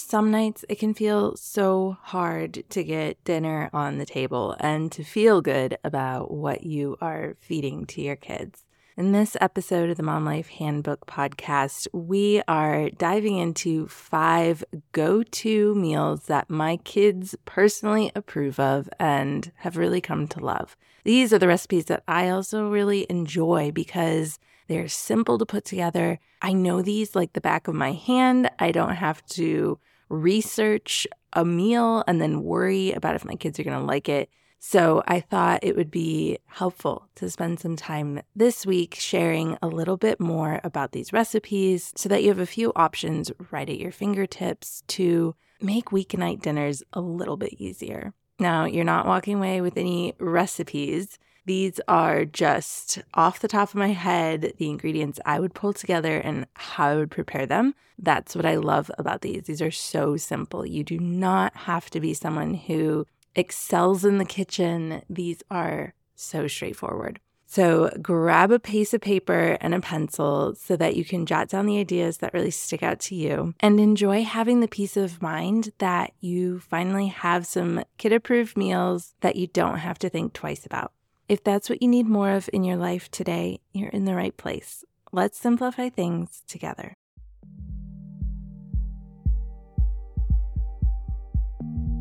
some nights it can feel so hard to get dinner on the table and to feel good about what you are feeding to your kids. In this episode of the Mom Life Handbook podcast, we are diving into five go to meals that my kids personally approve of and have really come to love. These are the recipes that I also really enjoy because they're simple to put together. I know these like the back of my hand. I don't have to research a meal and then worry about if my kids are going to like it. So I thought it would be helpful to spend some time this week sharing a little bit more about these recipes so that you have a few options right at your fingertips to make weeknight dinners a little bit easier. Now, you're not walking away with any recipes. These are just off the top of my head, the ingredients I would pull together and how I would prepare them. That's what I love about these. These are so simple. You do not have to be someone who excels in the kitchen. These are so straightforward. So grab a piece of paper and a pencil so that you can jot down the ideas that really stick out to you and enjoy having the peace of mind that you finally have some kid approved meals that you don't have to think twice about. If that's what you need more of in your life today, you're in the right place. Let's simplify things together.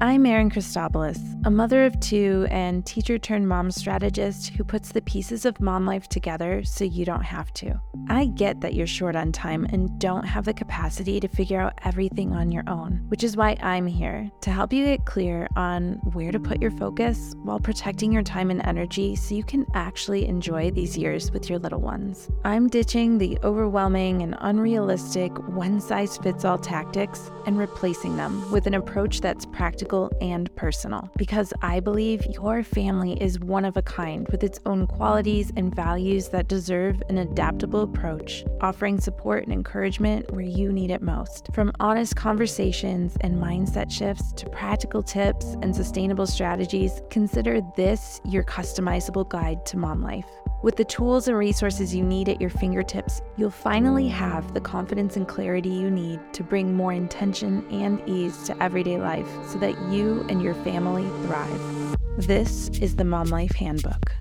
I'm Erin Christopoulos, a mother of two and teacher turned mom strategist who puts the pieces of mom life together so you don't have to. I get that you're short on time and don't have the capacity to figure out everything on your own, which is why I'm here to help you get clear on where to put your focus while protecting your time and energy so you can actually enjoy these years with your little ones. I'm ditching the overwhelming and unrealistic one size fits all tactics and replacing them with an approach that's practical practical and personal because I believe your family is one of a kind with its own qualities and values that deserve an adaptable approach, offering support and encouragement where you need it most. From honest conversations and mindset shifts to practical tips and sustainable strategies, consider this your customizable guide to mom life. With the tools and resources you need at your fingertips, you'll finally have the confidence and clarity you need to bring more intention and ease to everyday life so that you and your family thrive. This is the Mom Life Handbook.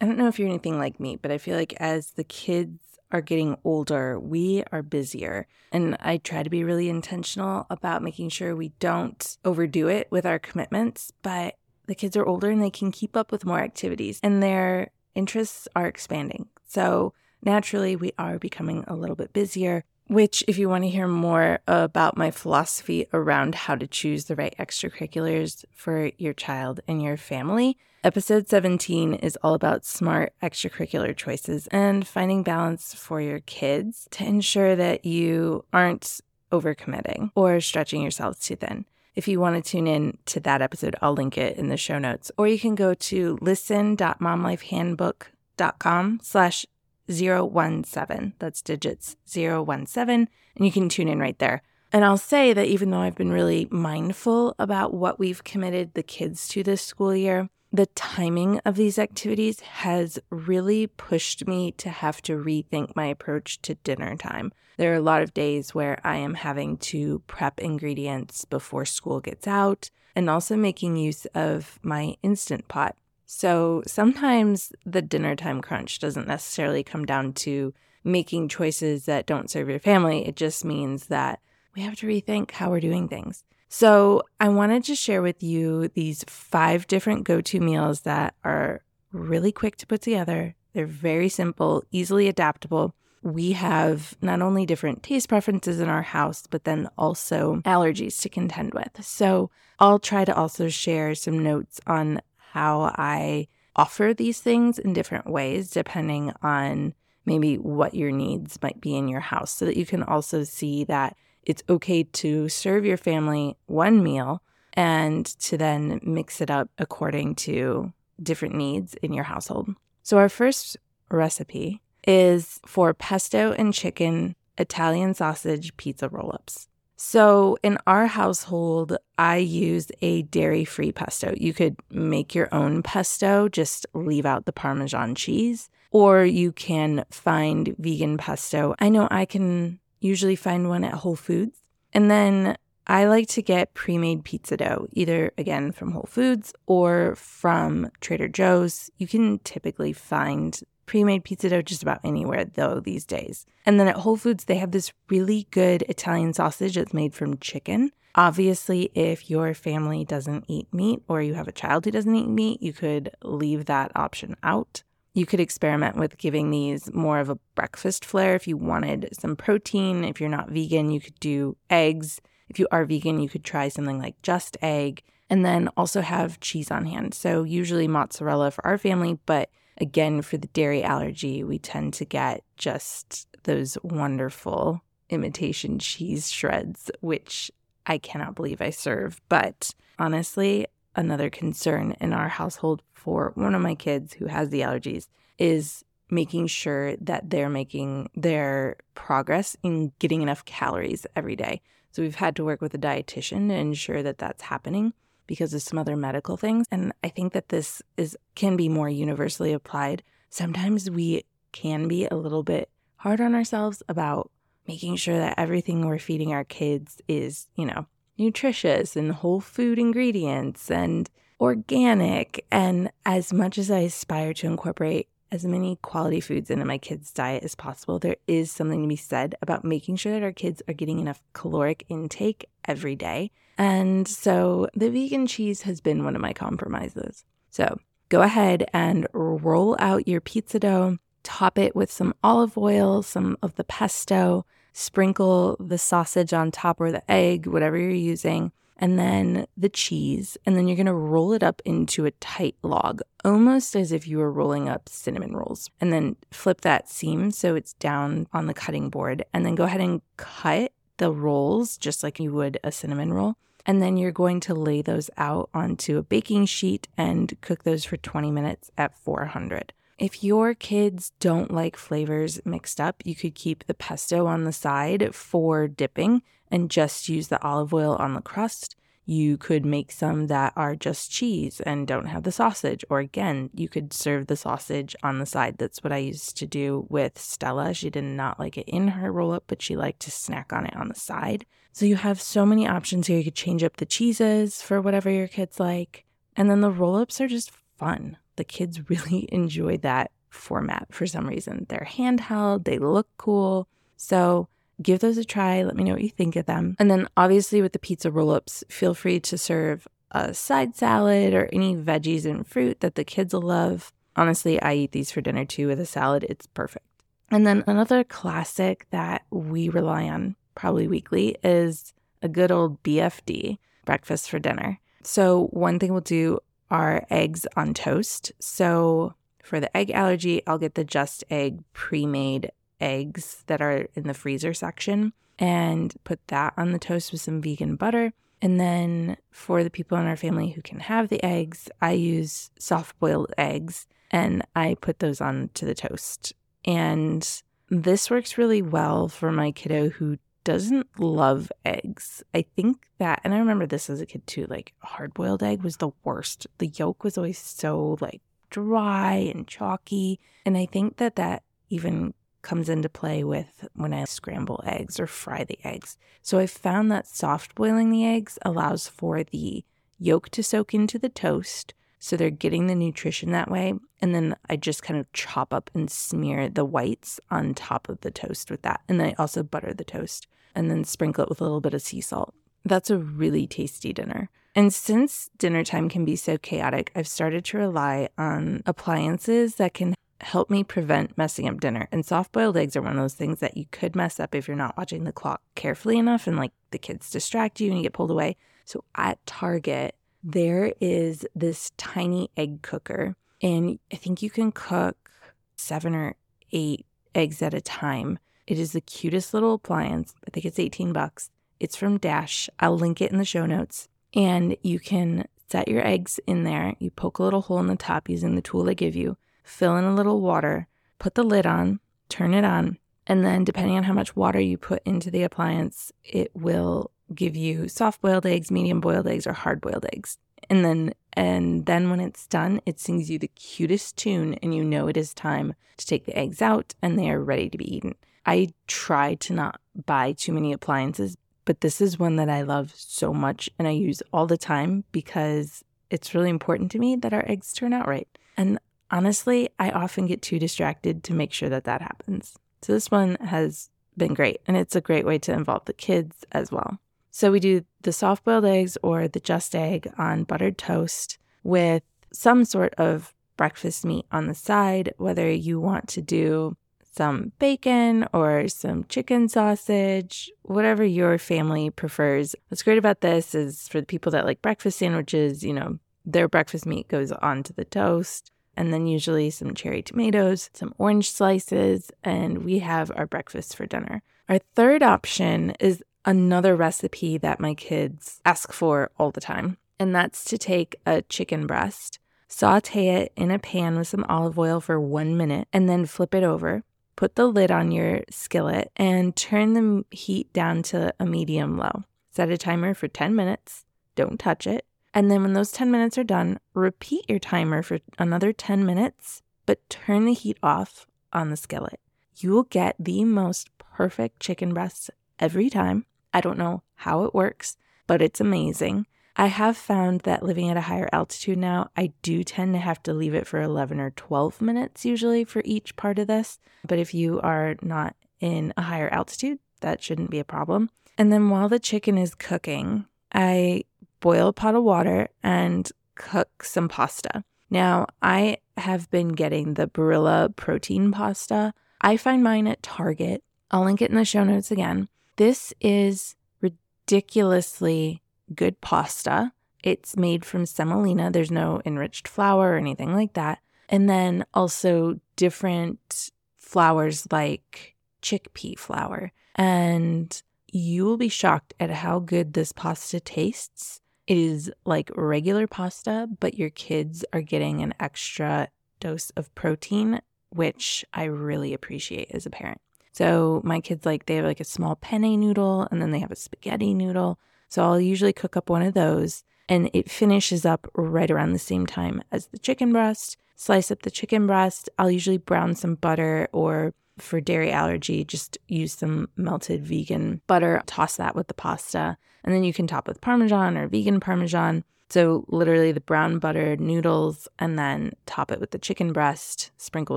I don't know if you're anything like me, but I feel like as the kids are getting older, we are busier. And I try to be really intentional about making sure we don't overdo it with our commitments. But the kids are older and they can keep up with more activities and their interests are expanding. So naturally, we are becoming a little bit busier. Which, if you want to hear more about my philosophy around how to choose the right extracurriculars for your child and your family, Episode 17 is all about smart extracurricular choices and finding balance for your kids to ensure that you aren't overcommitting or stretching yourselves too thin. If you want to tune in to that episode, I'll link it in the show notes. Or you can go to listen.momlifehandbook.com slash 017. That's digits 017. And you can tune in right there. And I'll say that even though I've been really mindful about what we've committed the kids to this school year, the timing of these activities has really pushed me to have to rethink my approach to dinner time. There are a lot of days where I am having to prep ingredients before school gets out and also making use of my instant pot. So sometimes the dinner time crunch doesn't necessarily come down to making choices that don't serve your family. It just means that we have to rethink how we're doing things. So, I wanted to share with you these five different go to meals that are really quick to put together. They're very simple, easily adaptable. We have not only different taste preferences in our house, but then also allergies to contend with. So, I'll try to also share some notes on how I offer these things in different ways, depending on maybe what your needs might be in your house, so that you can also see that it's okay to serve your family one meal and to then mix it up according to different needs in your household. So, our first recipe is for pesto and chicken Italian sausage pizza roll ups. So, in our household, I use a dairy free pesto. You could make your own pesto, just leave out the Parmesan cheese. or you can find vegan pesto. I know I can usually find one at Whole Foods. And then I like to get pre made pizza dough, either again from Whole Foods or from Trader Joe's. You can typically find pre made pizza dough just about anywhere, though, these days. And then at Whole Foods, they have this really good Italian sausage that's made from chicken. Obviously, if your family doesn't eat meat or you have a child who doesn't eat meat, you could leave that option out. You could experiment with giving these more of a breakfast flair if you wanted some protein. If you're not vegan, you could do eggs. If you are vegan, you could try something like just egg and then also have cheese on hand. So, usually mozzarella for our family, but again, for the dairy allergy, we tend to get just those wonderful imitation cheese shreds, which I cannot believe I serve. But honestly, another concern in our household for one of my kids who has the allergies is making sure that they're making their progress in getting enough calories every day. So we've had to work with a dietitian to ensure that that's happening because of some other medical things. And I think that this is can be more universally applied. Sometimes we can be a little bit hard on ourselves about making sure that everything we're feeding our kids is, you know, nutritious and whole food ingredients and organic. And as much as I aspire to incorporate as many quality foods into my kids' diet as possible, there is something to be said about making sure that our kids are getting enough caloric intake every day. And so the vegan cheese has been one of my compromises. So go ahead and roll out your pizza dough, top it with some olive oil, some of the pesto, sprinkle the sausage on top or the egg, whatever you're using and then the cheese, and then you're gonna roll it up into a tight log, almost as if you were rolling up cinnamon rolls. And then flip that seam so it's down on the cutting board, and then go ahead and cut the rolls just like you would a cinnamon roll. And then you're going to lay those out onto a baking sheet and cook those for 20 minutes at 400. If your kids don't like flavors mixed up, you could keep the pesto on the side for dipping and just use the olive oil on the crust. You could make some that are just cheese and don't have the sausage. Or again, you could serve the sausage on the side. That's what I used to do with Stella. She did not like it in her roll up, but she liked to snack on it on the side. So you have so many options here. You could change up the cheeses for whatever your kids like. And then the roll ups are just fun. The kids really enjoy that format for some reason. They're handheld, they look cool. So give those a try. Let me know what you think of them. And then, obviously, with the pizza roll ups, feel free to serve a side salad or any veggies and fruit that the kids will love. Honestly, I eat these for dinner too with a salad. It's perfect. And then another classic that we rely on probably weekly is a good old BFD, breakfast for dinner. So, one thing we'll do are eggs on toast. So, for the egg allergy, I'll get the Just Egg pre made eggs that are in the freezer section and put that on the toast with some vegan butter. And then for the people in our family who can have the eggs, I use soft boiled eggs and I put those on to the toast. And this works really well for my kiddo who doesn't love eggs. I think that, and I remember this as a kid too, like hard boiled egg was the worst. The yolk was always so like dry and chalky. And I think that that even comes into play with when I scramble eggs or fry the eggs. So I found that soft boiling the eggs allows for the yolk to soak into the toast. So they're getting the nutrition that way. And then I just kind of chop up and smear the whites on top of the toast with that. And then I also butter the toast and then sprinkle it with a little bit of sea salt. That's a really tasty dinner. And since dinner time can be so chaotic, I've started to rely on appliances that can help me prevent messing up dinner. And soft boiled eggs are one of those things that you could mess up if you're not watching the clock carefully enough and like the kids distract you and you get pulled away. So at Target, there is this tiny egg cooker, and I think you can cook seven or eight eggs at a time. It is the cutest little appliance. I think it's 18 bucks. It's from Dash. I'll link it in the show notes. And you can set your eggs in there. You poke a little hole in the top using the tool they give you fill in a little water, put the lid on, turn it on, and then depending on how much water you put into the appliance, it will give you soft boiled eggs, medium boiled eggs, or hard boiled eggs. And then and then when it's done, it sings you the cutest tune and you know it is time to take the eggs out and they are ready to be eaten. I try to not buy too many appliances, but this is one that I love so much and I use all the time because it's really important to me that our eggs turn out right. And honestly, I often get too distracted to make sure that that happens. So this one has been great and it's a great way to involve the kids as well. So we do the soft boiled eggs or the just egg on buttered toast with some sort of breakfast meat on the side, whether you want to do some bacon or some chicken sausage, whatever your family prefers. What's great about this is for the people that like breakfast sandwiches, you know, their breakfast meat goes onto the toast and then usually some cherry tomatoes, some orange slices, and we have our breakfast for dinner. Our third option is another recipe that my kids ask for all the time, and that's to take a chicken breast, saute it in a pan with some olive oil for one minute, and then flip it over put the lid on your skillet and turn the heat down to a medium low. Set a timer for 10 minutes. Don't touch it. And then when those 10 minutes are done, repeat your timer for another 10 minutes, but turn the heat off on the skillet. You will get the most perfect chicken breasts every time. I don't know how it works, but it's amazing. I have found that living at a higher altitude now, I do tend to have to leave it for 11 or 12 minutes usually for each part of this. But if you are not in a higher altitude, that shouldn't be a problem. And then while the chicken is cooking, I boil a pot of water and cook some pasta. Now, I have been getting the Barilla protein pasta. I find mine at Target. I'll link it in the show notes again. This is ridiculously good pasta. It's made from semolina. There's no enriched flour or anything like that. And then also different flours like chickpea flour. And you will be shocked at how good this pasta tastes. It is like regular pasta, but your kids are getting an extra dose of protein, which I really appreciate as a parent. So my kids like they have like a small penne noodle and then they have a spaghetti noodle. So I'll usually cook up one of those and it finishes up right around the same time as the chicken breast. Slice up the chicken breast. I'll usually brown some butter or for dairy allergy, just use some melted vegan butter, toss that with the pasta, and then you can top with parmesan or vegan parmesan. So, literally, the brown butter noodles, and then top it with the chicken breast, sprinkle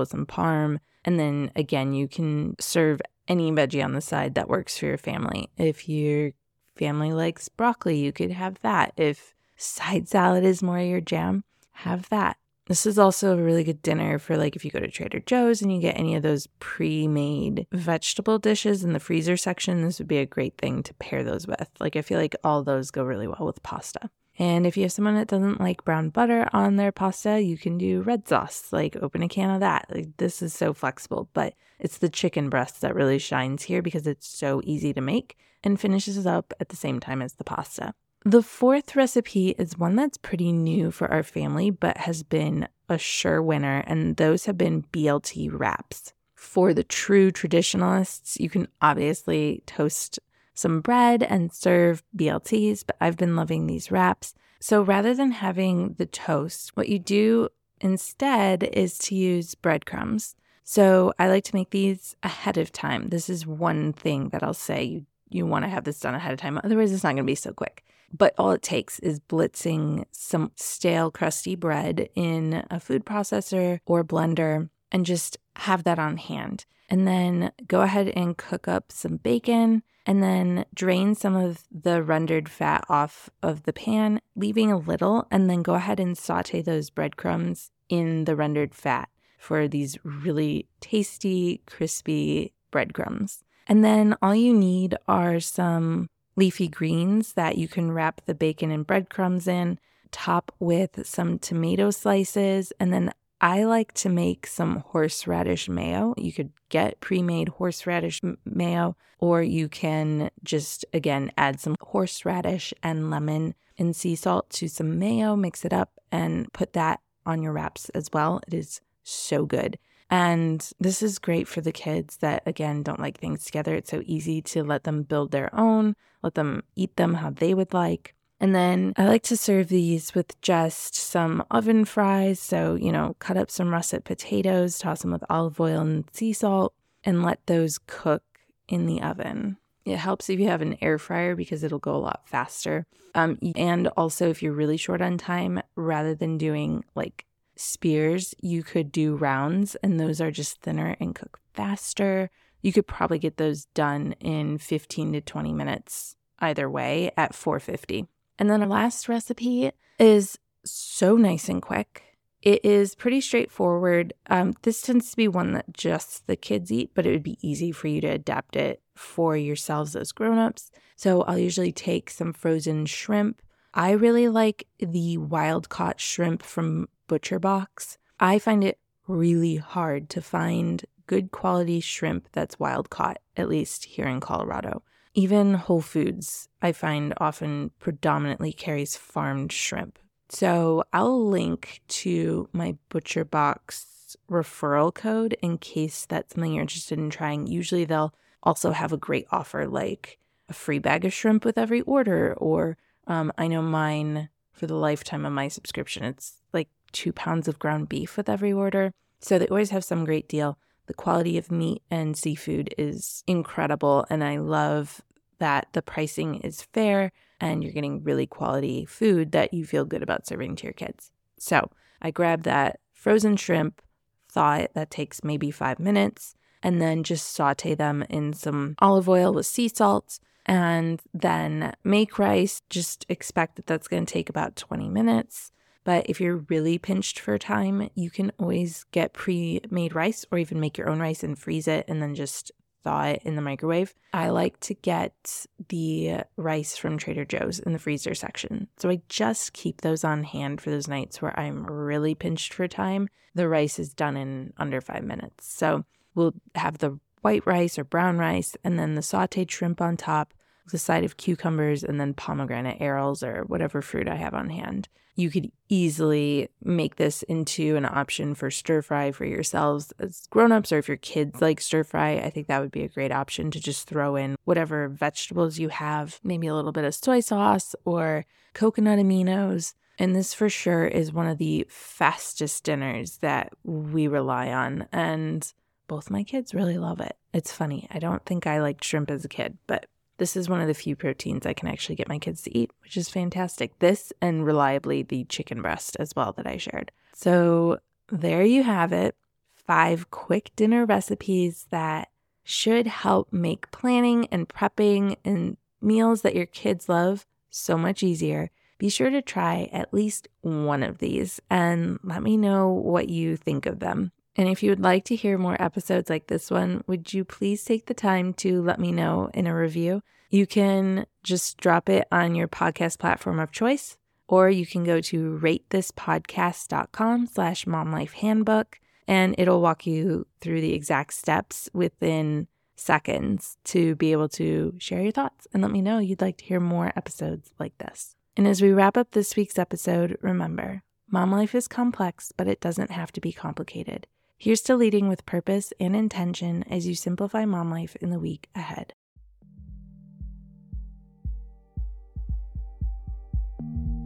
with some parm. And then again, you can serve any veggie on the side that works for your family. If you're family likes broccoli, you could have that. If side salad is more your jam, have that. This is also a really good dinner for like if you go to Trader Joe's and you get any of those pre made vegetable dishes in the freezer section. This would be a great thing to pair those with. Like, I feel like all those go really well with pasta. And if you have someone that doesn't like brown butter on their pasta, you can do red sauce, like open a can of that. Like, this is so flexible, but it's the chicken breast that really shines here because it's so easy to make and finishes up at the same time as the pasta. The fourth recipe is one that's pretty new for our family, but has been a sure winner, and those have been BLT wraps. For the true traditionalists, you can obviously toast some bread and serve BLTs, but I've been loving these wraps. So rather than having the toast, what you do instead is to use breadcrumbs. So I like to make these ahead of time. This is one thing that I'll say you you want to have this done ahead of time. Otherwise, it's not going to be so quick. But all it takes is blitzing some stale, crusty bread in a food processor or blender and just have that on hand. And then go ahead and cook up some bacon and then drain some of the rendered fat off of the pan, leaving a little, and then go ahead and saute those breadcrumbs in the rendered fat for these really tasty, crispy breadcrumbs. And then all you need are some leafy greens that you can wrap the bacon and breadcrumbs in, top with some tomato slices, and then I like to make some horseradish mayo. You could get pre made horseradish mayo, or you can just, again, add some horseradish and lemon and sea salt to some mayo, mix it up, and put that on your wraps as well. It is so good. And this is great for the kids that, again, don't like things together. It's so easy to let them build their own, let them eat them how they would like. And then I like to serve these with just some oven fries. So, you know, cut up some russet potatoes, toss them with olive oil and sea salt, and let those cook in the oven. It helps if you have an air fryer because it'll go a lot faster. Um, and also, if you're really short on time, rather than doing like spears, you could do rounds, and those are just thinner and cook faster. You could probably get those done in 15 to 20 minutes either way at 450. And then our last recipe is so nice and quick. It is pretty straightforward. Um, this tends to be one that just the kids eat, but it would be easy for you to adapt it for yourselves as grown-ups. So I'll usually take some frozen shrimp. I really like the wild caught shrimp from Butcher Box. I find it really hard to find good quality shrimp that's wild caught, at least here in Colorado. Even Whole Foods, I find often predominantly carries farmed shrimp. So I'll link to my Butcher Box referral code in case that's something you're interested in trying. Usually they'll also have a great offer like a free bag of shrimp with every order, or um, I know mine for the lifetime of my subscription, it's like two pounds of ground beef with every order. So they always have some great deal. The quality of meat and seafood is incredible, and I love that the pricing is fair and you're getting really quality food that you feel good about serving to your kids. So I grab that frozen shrimp, thaw it, that takes maybe five minutes, and then just saute them in some olive oil with sea salt. And then make rice. Just expect that that's going to take about 20 minutes. But if you're really pinched for time, you can always get pre made rice or even make your own rice and freeze it and then just thaw it in the microwave. I like to get the rice from Trader Joe's in the freezer section. So I just keep those on hand for those nights where I'm really pinched for time. The rice is done in under five minutes. So we'll have the white rice or brown rice and then the sauteed shrimp on top a side of cucumbers and then pomegranate arils or whatever fruit I have on hand. You could easily make this into an option for stir fry for yourselves as grown-ups or if your kids like stir fry i think that would be a great option to just throw in whatever vegetables you have maybe a little bit of soy sauce or coconut aminos. And this for sure is one of the fastest dinners that we rely on and both my kids really love it. It's funny. I don't think i liked shrimp as a kid but this is one of the few proteins I can actually get my kids to eat, which is fantastic. This and reliably the chicken breast as well that I shared. So there you have it. Five quick dinner recipes that should help make planning and prepping and meals that your kids love so much easier. Be sure to try at least one of these and let me know what you think of them. And if you would like to hear more episodes like this one, would you please take the time to let me know in a review? You can just drop it on your podcast platform of choice, or you can go to ratethispodcast.com slash momlifehandbook, and it'll walk you through the exact steps within seconds to be able to share your thoughts and let me know you'd like to hear more episodes like this. And as we wrap up this week's episode, remember, mom life is complex, but it doesn't have to be complicated. Here's to leading with purpose and intention as you simplify mom life in the week ahead.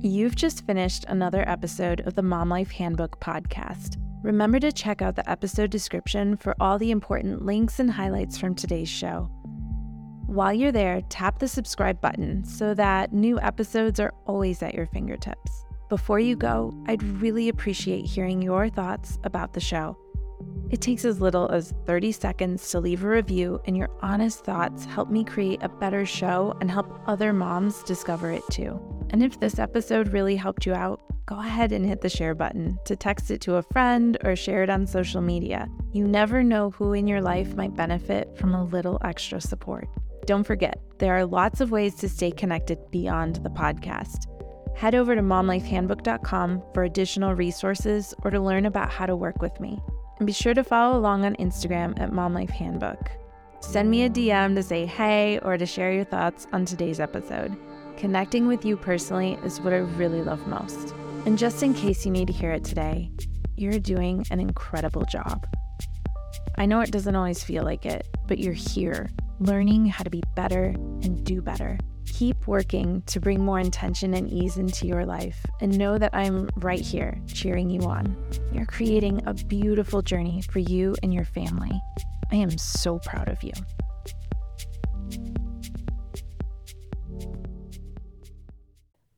You've just finished another episode of the Mom Life Handbook podcast. Remember to check out the episode description for all the important links and highlights from today's show. While you're there, tap the subscribe button so that new episodes are always at your fingertips. Before you go, I'd really appreciate hearing your thoughts about the show. It takes as little as 30 seconds to leave a review, and your honest thoughts help me create a better show and help other moms discover it too. And if this episode really helped you out, go ahead and hit the share button to text it to a friend or share it on social media. You never know who in your life might benefit from a little extra support. Don't forget, there are lots of ways to stay connected beyond the podcast. Head over to momlifehandbook.com for additional resources or to learn about how to work with me. And be sure to follow along on Instagram at momlifehandbook. Send me a DM to say hey or to share your thoughts on today's episode. Connecting with you personally is what I really love most. And just in case you need to hear it today, you're doing an incredible job. I know it doesn't always feel like it, but you're here, learning how to be better and do better. Keep working to bring more intention and ease into your life, and know that I'm right here cheering you on. You're creating a beautiful journey for you and your family. I am so proud of you.